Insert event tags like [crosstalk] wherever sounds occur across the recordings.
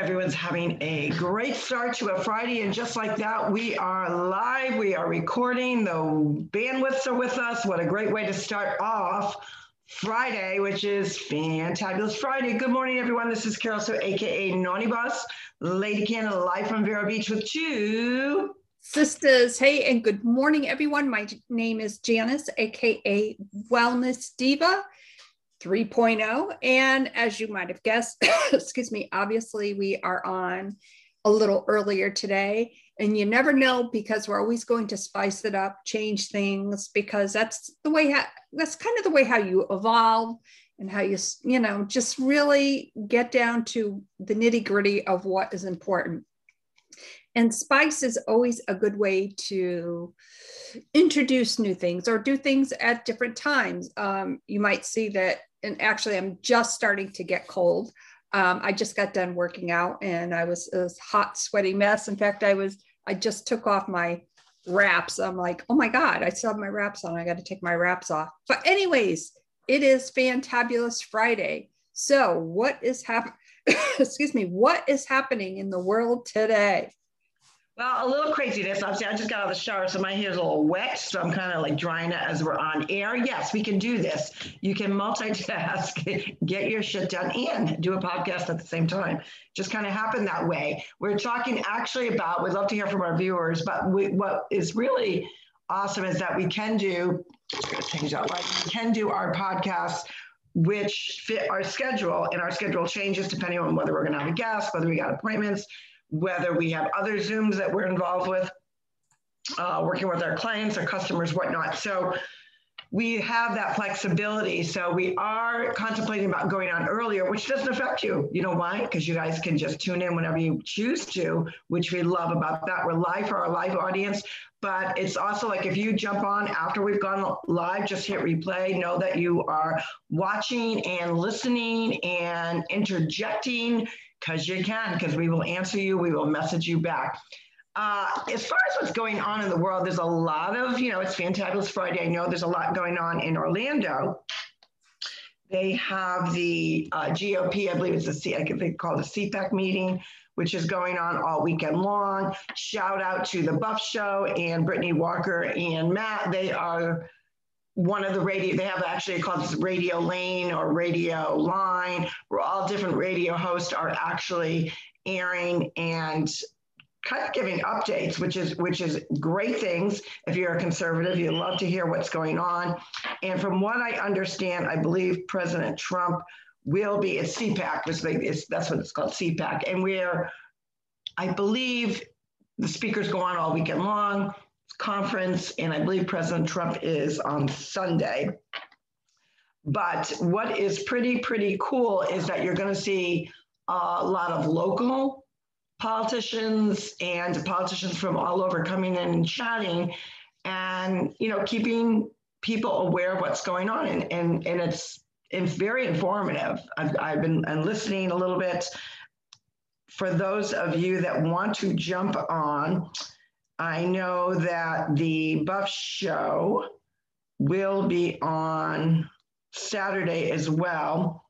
Everyone's having a great start to a Friday. And just like that, we are live. We are recording. The bandwidths are with us. What a great way to start off Friday, which is Fantabulous Friday. Good morning, everyone. This is Carol Sue, aka Naughty Boss, Lady Canada, live from Vero Beach with two sisters. Hey, and good morning, everyone. My name is Janice, aka Wellness Diva. 3.0. And as you might have guessed, [coughs] excuse me, obviously we are on a little earlier today. And you never know because we're always going to spice it up, change things, because that's the way, that's kind of the way how you evolve and how you, you know, just really get down to the nitty gritty of what is important. And spice is always a good way to introduce new things or do things at different times. Um, you might see that and actually I'm just starting to get cold. Um, I just got done working out and I was a hot, sweaty mess. In fact, I was, I just took off my wraps. I'm like, oh my God, I still have my wraps on. I got to take my wraps off. But, anyways, it is Fantabulous Friday. So, what is happening? [laughs] Excuse me, what is happening in the world today? Well, a little craziness. Obviously, I just got out of the shower, so my hair's a little wet. So I'm kind of like drying it as we're on air. Yes, we can do this. You can multitask, [laughs] get your shit done, and do a podcast at the same time. Just kind of happened that way. We're talking actually about, we'd love to hear from our viewers, but we, what is really awesome is that we can do, change that light, we can do our podcast which fit our schedule and our schedule changes depending on whether we're going to have a guest whether we got appointments whether we have other Zooms that we're involved with, uh, working with our clients, our customers, whatnot. So we have that flexibility. So we are contemplating about going on earlier, which doesn't affect you. You know why? Because you guys can just tune in whenever you choose to, which we love about that. We're live for our live audience, but it's also like if you jump on after we've gone live, just hit replay. Know that you are watching and listening and interjecting because you can, because we will answer you, we will message you back. Uh, as far as what's going on in the world, there's a lot of, you know, it's Fantabulous Friday. I know there's a lot going on in Orlando. They have the uh, GOP, I believe it's a C, I think they call it a CPAC meeting, which is going on all weekend long. Shout out to the Buff Show and Brittany Walker and Matt. They are one of the radio, they have actually called this Radio Lane or Radio Line, where all different radio hosts are actually airing and kind of giving updates, which is which is great things. If you're a conservative, you love to hear what's going on. And from what I understand, I believe President Trump will be at CPAC. It's, that's what it's called, CPAC, and where I believe the speakers go on all weekend long conference, and I believe President Trump is on Sunday. But what is pretty, pretty cool is that you're going to see a lot of local politicians and politicians from all over coming in and chatting and, you know, keeping people aware of what's going on. And, and, and it's, it's very informative. I've, I've been listening a little bit. For those of you that want to jump on, I know that the Buff Show will be on Saturday as well.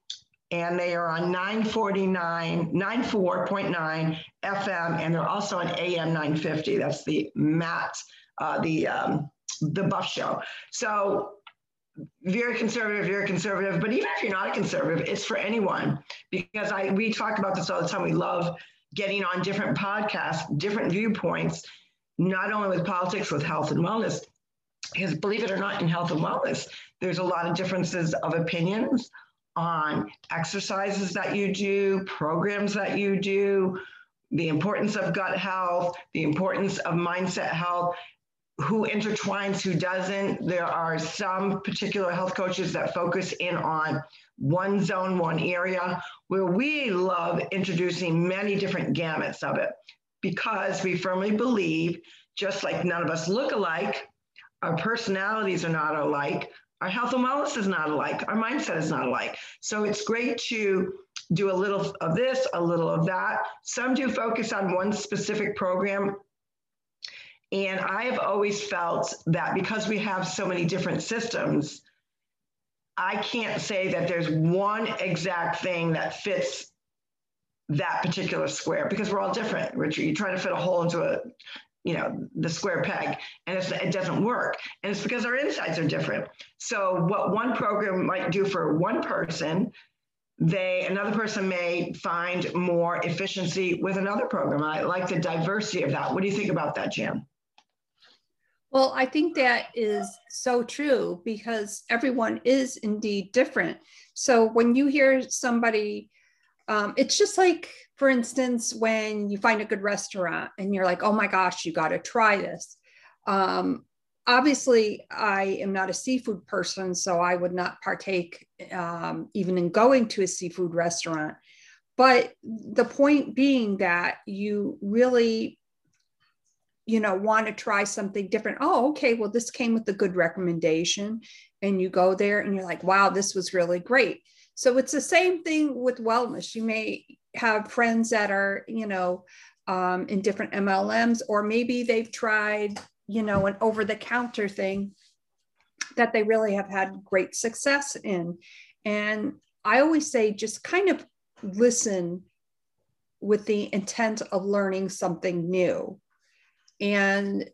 And they are on 949, 94.9 FM, and they're also on AM 950. That's the Matt, uh, the um, the Buff Show. So very conservative, very conservative. But even if you're not a conservative, it's for anyone because I we talk about this all the time. We love getting on different podcasts, different viewpoints, not only with politics, with health and wellness. Because believe it or not, in health and wellness, there's a lot of differences of opinions on exercises that you do, programs that you do, the importance of gut health, the importance of mindset health, who intertwines, who doesn't. There are some particular health coaches that focus in on one zone, one area, where we love introducing many different gamuts of it because we firmly believe, just like none of us look alike, our personalities are not alike, our health and wellness is not alike, our mindset is not alike. So it's great to do a little of this, a little of that. Some do focus on one specific program. And I have always felt that because we have so many different systems, I can't say that there's one exact thing that fits that particular square because we're all different. Richard, you try to fit a hole into a, you know, the square peg and it doesn't work. And it's because our insides are different. So what one program might do for one person, they another person may find more efficiency with another program. I like the diversity of that. What do you think about that, Jan? Well, I think that is so true because everyone is indeed different. So when you hear somebody, um, it's just like, for instance, when you find a good restaurant and you're like, oh my gosh, you got to try this. Um, obviously, I am not a seafood person, so I would not partake um, even in going to a seafood restaurant. But the point being that you really you know want to try something different oh okay well this came with a good recommendation and you go there and you're like wow this was really great so it's the same thing with wellness. You may have friends that are you know um, in different mlms or maybe they've tried you know an over the counter thing that they really have had great success in. And i always say just kind of listen with the intent of learning something new. And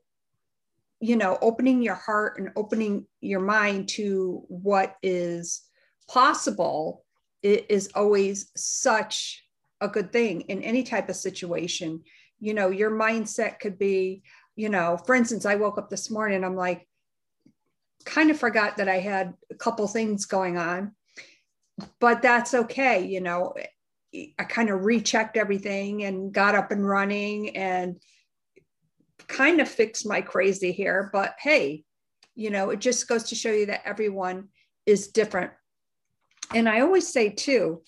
you know opening your heart and opening your mind to what is possible is always such a good thing in any type of situation you know your mindset could be you know for instance i woke up this morning i'm like kind of forgot that i had a couple things going on but that's okay you know i kind of rechecked everything and got up and running and kind of fixed my crazy hair, but hey, you know, it just goes to show you that everyone is different. And I always say, too,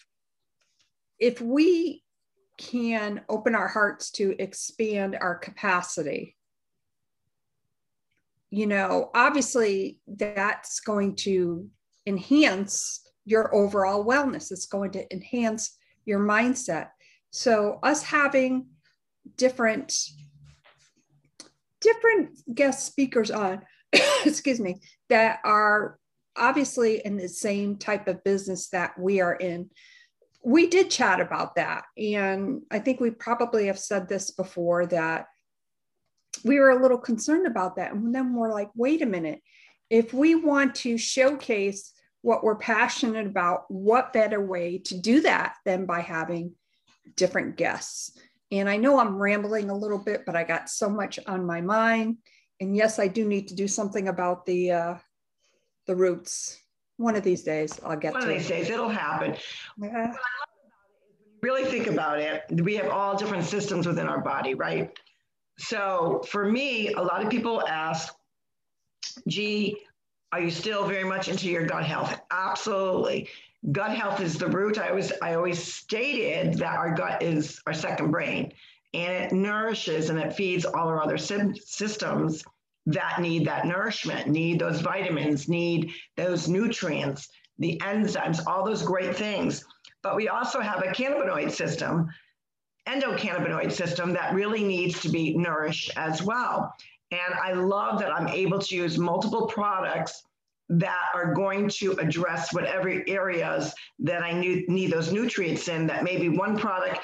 if we can open our hearts to expand our capacity, you know, obviously that's going to enhance your overall wellness. It's going to enhance your mindset. So, us having different different guest speakers on, [coughs] excuse me, that are obviously in the same type of business that we are in. We did chat about that. And I think we probably have said this before that we were a little concerned about that. And then we're like, wait a minute, if we want to showcase what we're passionate about, what better way to do that than by having different guests? And I know I'm rambling a little bit, but I got so much on my mind. And yes, I do need to do something about the uh, the roots. One of these days, I'll get One to of these it. days, it'll happen. Yeah. Really think about it. We have all different systems within our body, right? So for me, a lot of people ask, gee, are you still very much into your gut health? Absolutely gut health is the root. I always I always stated that our gut is our second brain, and it nourishes and it feeds all our other systems that need that nourishment, need those vitamins, need those nutrients, the enzymes, all those great things. But we also have a cannabinoid system, endocannabinoid system that really needs to be nourished as well. And I love that I'm able to use multiple products that are going to address whatever areas that I need, need those nutrients in that maybe one product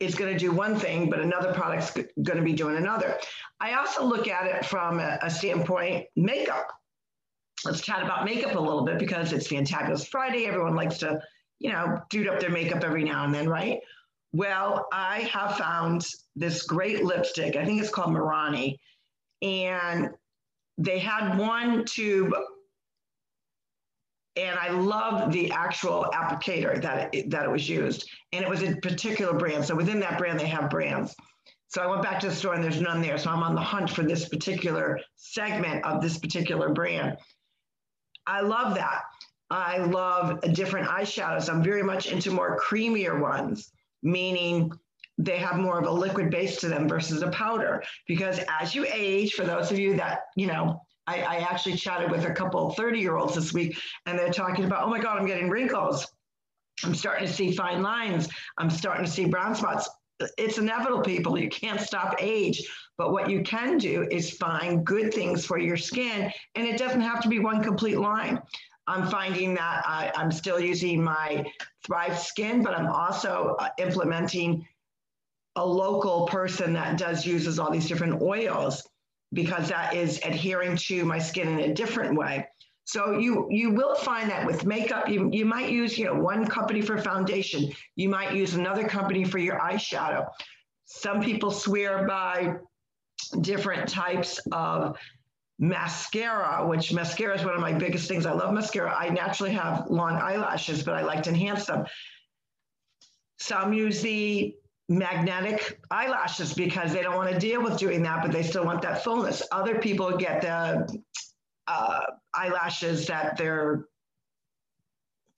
is going to do one thing, but another product's going to be doing another. I also look at it from a, a standpoint makeup. Let's chat about makeup a little bit because it's Fantabulous Friday. Everyone likes to, you know, do up their makeup every now and then, right? Well, I have found this great lipstick. I think it's called Marani. And they had one tube and I love the actual applicator that it, that it was used, and it was a particular brand. So within that brand, they have brands. So I went back to the store and there's none there. So I'm on the hunt for this particular segment of this particular brand. I love that. I love different eyeshadows. I'm very much into more creamier ones, meaning they have more of a liquid base to them versus a powder. Because as you age, for those of you that, you know, I, I actually chatted with a couple 30 year olds this week and they're talking about, oh my God, I'm getting wrinkles. I'm starting to see fine lines. I'm starting to see brown spots. It's inevitable, people. You can't stop age. But what you can do is find good things for your skin, and it doesn't have to be one complete line. I'm finding that I, I'm still using my Thrive Skin, but I'm also uh, implementing a local person that does uses all these different oils because that is adhering to my skin in a different way. So you you will find that with makeup, you, you might use you know one company for foundation, you might use another company for your eyeshadow. Some people swear by different types of mascara, which mascara is one of my biggest things. I love mascara. I naturally have long eyelashes, but I like to enhance them. Some use the magnetic eyelashes because they don't want to deal with doing that, but they still want that fullness. Other people get the uh, eyelashes that they're,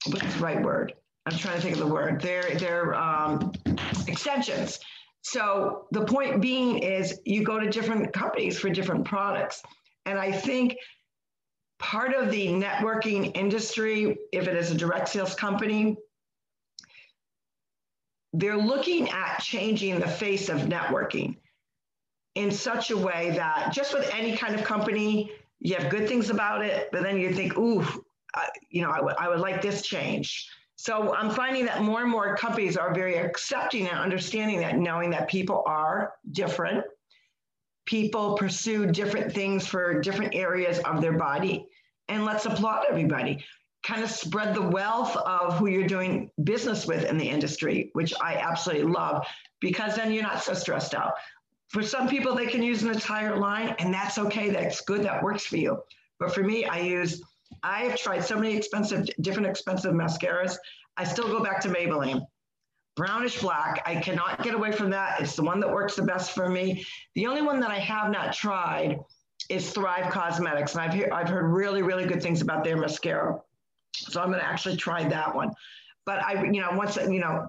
what's the right word? I'm trying to think of the word. They're, they're um, extensions. So the point being is you go to different companies for different products. And I think part of the networking industry, if it is a direct sales company, they're looking at changing the face of networking in such a way that just with any kind of company, you have good things about it, but then you think, ooh, uh, you know, I, w- I would like this change. So I'm finding that more and more companies are very accepting and understanding that, knowing that people are different. People pursue different things for different areas of their body. And let's applaud everybody kind of spread the wealth of who you're doing business with in the industry, which I absolutely love because then you're not so stressed out. For some people, they can use an entire line, and that's okay. That's good. That works for you. But for me, I use, I have tried so many expensive, different expensive mascaras. I still go back to Maybelline. Brownish black. I cannot get away from that. It's the one that works the best for me. The only one that I have not tried is Thrive Cosmetics. And I've, heard, I've heard really, really good things about their mascara. So I'm going to actually try that one. But I, you know, once, you know,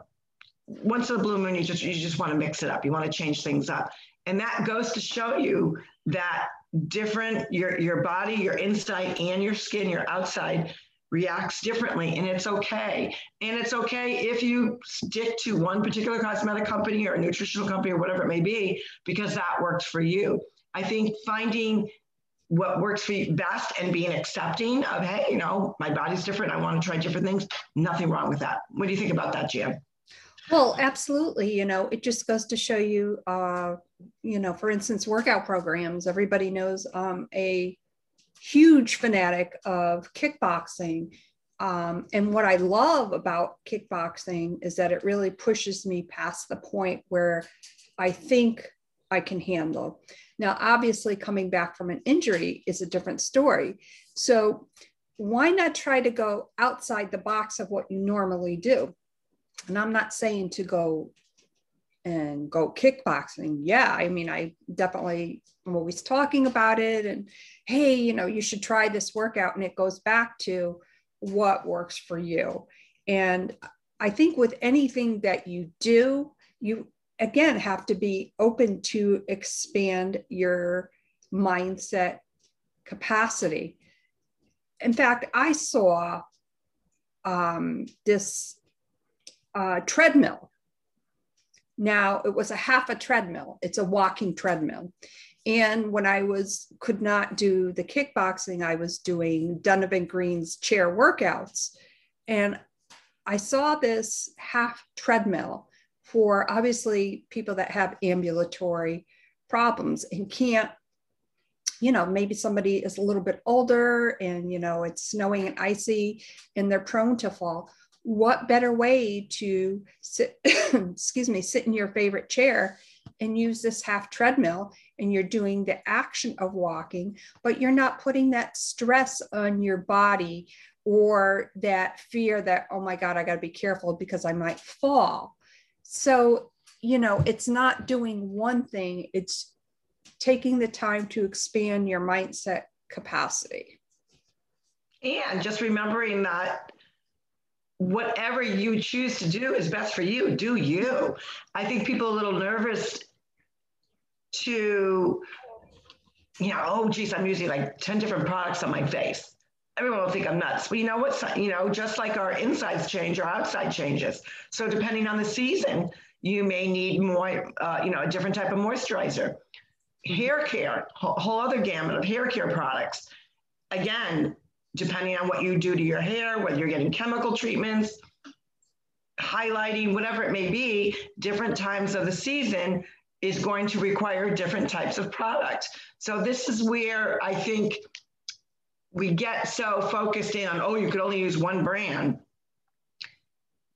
once in a blue moon, you just, you just want to mix it up. You want to change things up. And that goes to show you that different, your, your body, your inside and your skin, your outside reacts differently and it's okay. And it's okay if you stick to one particular cosmetic company or a nutritional company or whatever it may be, because that works for you. I think finding what works for you best and being accepting of, hey, you know, my body's different. I want to try different things. Nothing wrong with that. What do you think about that, Jan? Well, absolutely. You know, it just goes to show you, uh, you know, for instance, workout programs. Everybody knows um, a huge fanatic of kickboxing. Um, and what I love about kickboxing is that it really pushes me past the point where I think I can handle. Now, obviously, coming back from an injury is a different story. So, why not try to go outside the box of what you normally do? And I'm not saying to go and go kickboxing. Yeah, I mean, I definitely am always talking about it. And hey, you know, you should try this workout. And it goes back to what works for you. And I think with anything that you do, you again have to be open to expand your mindset capacity. In fact, I saw um, this uh, treadmill. Now it was a half a treadmill. It's a walking treadmill. And when I was could not do the kickboxing, I was doing Donovan Green's chair workouts. And I saw this half treadmill for obviously people that have ambulatory problems and can't you know maybe somebody is a little bit older and you know it's snowing and icy and they're prone to fall. What better way to sit [coughs] excuse me sit in your favorite chair and use this half treadmill and you're doing the action of walking but you're not putting that stress on your body or that fear that oh my god i got to be careful because i might fall so, you know, it's not doing one thing, it's taking the time to expand your mindset capacity. And just remembering that whatever you choose to do is best for you. Do you. I think people are a little nervous to, you know, oh, geez, I'm using like 10 different products on my face everyone will think I'm nuts. But you know what? You know, just like our insides change, our outside changes. So depending on the season, you may need more, uh, you know, a different type of moisturizer. Hair care, whole other gamut of hair care products. Again, depending on what you do to your hair, whether you're getting chemical treatments, highlighting, whatever it may be, different times of the season is going to require different types of products. So this is where I think we get so focused in on, oh, you could only use one brand.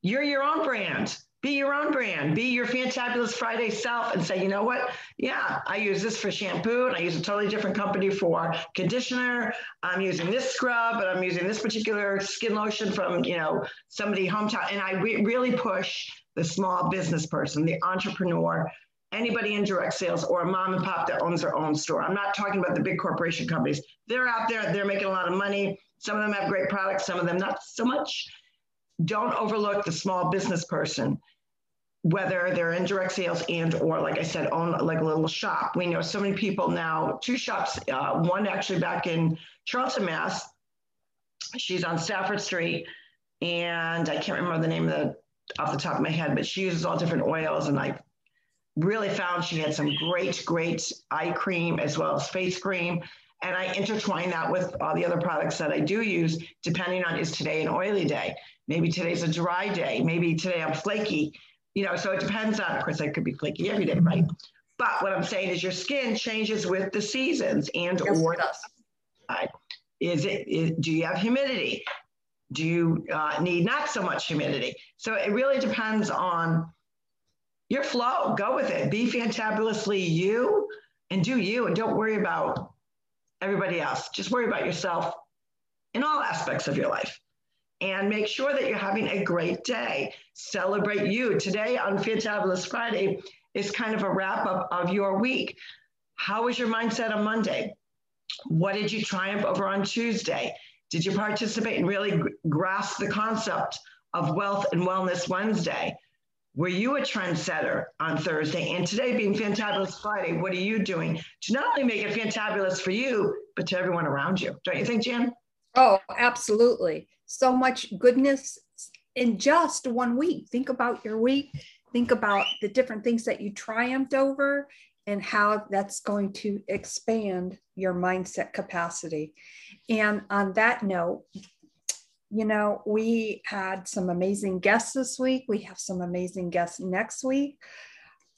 You're your own brand. Be your own brand. Be your fantabulous Friday self and say, you know what? Yeah, I use this for shampoo and I use a totally different company for conditioner. I'm using this scrub, but I'm using this particular skin lotion from, you know, somebody hometown. And I re- really push the small business person, the entrepreneur, anybody in direct sales or a mom and pop that owns their own store. I'm not talking about the big corporation companies. They're out there, they're making a lot of money. Some of them have great products, some of them not so much don't overlook the small business person whether they're in direct sales and or like i said own like a little shop we know so many people now two shops uh, one actually back in charlton mass she's on stafford street and i can't remember the name of the off the top of my head but she uses all different oils and i really found she had some great great eye cream as well as face cream and I intertwine that with all the other products that I do use, depending on is today an oily day? Maybe today's a dry day. Maybe today I'm flaky. You know, so it depends on, of course, I could be flaky every day, right? But what I'm saying is your skin changes with the seasons and yes, or is it, is, do you have humidity? Do you uh, need not so much humidity? So it really depends on your flow. Go with it. Be fantabulously you and do you and don't worry about everybody else. Just worry about yourself in all aspects of your life and make sure that you're having a great day. Celebrate you. Today on Fantabulous Friday is kind of a wrap up of your week. How was your mindset on Monday? What did you triumph over on Tuesday? Did you participate and really grasp the concept of Wealth and Wellness Wednesday? Were you a trendsetter on Thursday? And today being Fantabulous Friday, what are you doing to not only make it fantabulous for you, but to everyone around you? Don't you think, Jan? Oh, absolutely. So much goodness in just one week. Think about your week. Think about the different things that you triumphed over and how that's going to expand your mindset capacity. And on that note, you know, we had some amazing guests this week. We have some amazing guests next week.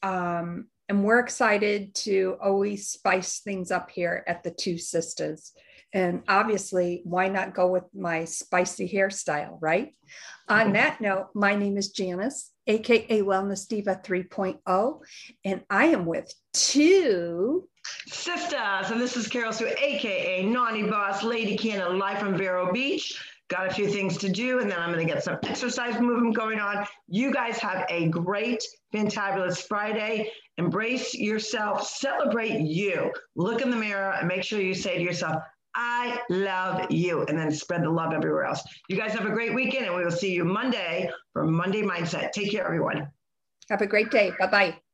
Um, and we're excited to always spice things up here at the Two Sisters. And obviously, why not go with my spicy hairstyle, right? On that note, my name is Janice, AKA Wellness Diva 3.0, and I am with two sisters. And this is Carol Sue, AKA Naughty Boss Lady Canada, live from Vero Beach got a few things to do, and then I'm going to get some exercise movement going on. You guys have a great, fantabulous Friday. Embrace yourself, celebrate you. Look in the mirror and make sure you say to yourself, I love you, and then spread the love everywhere else. You guys have a great weekend, and we will see you Monday for Monday Mindset. Take care, everyone. Have a great day. Bye bye.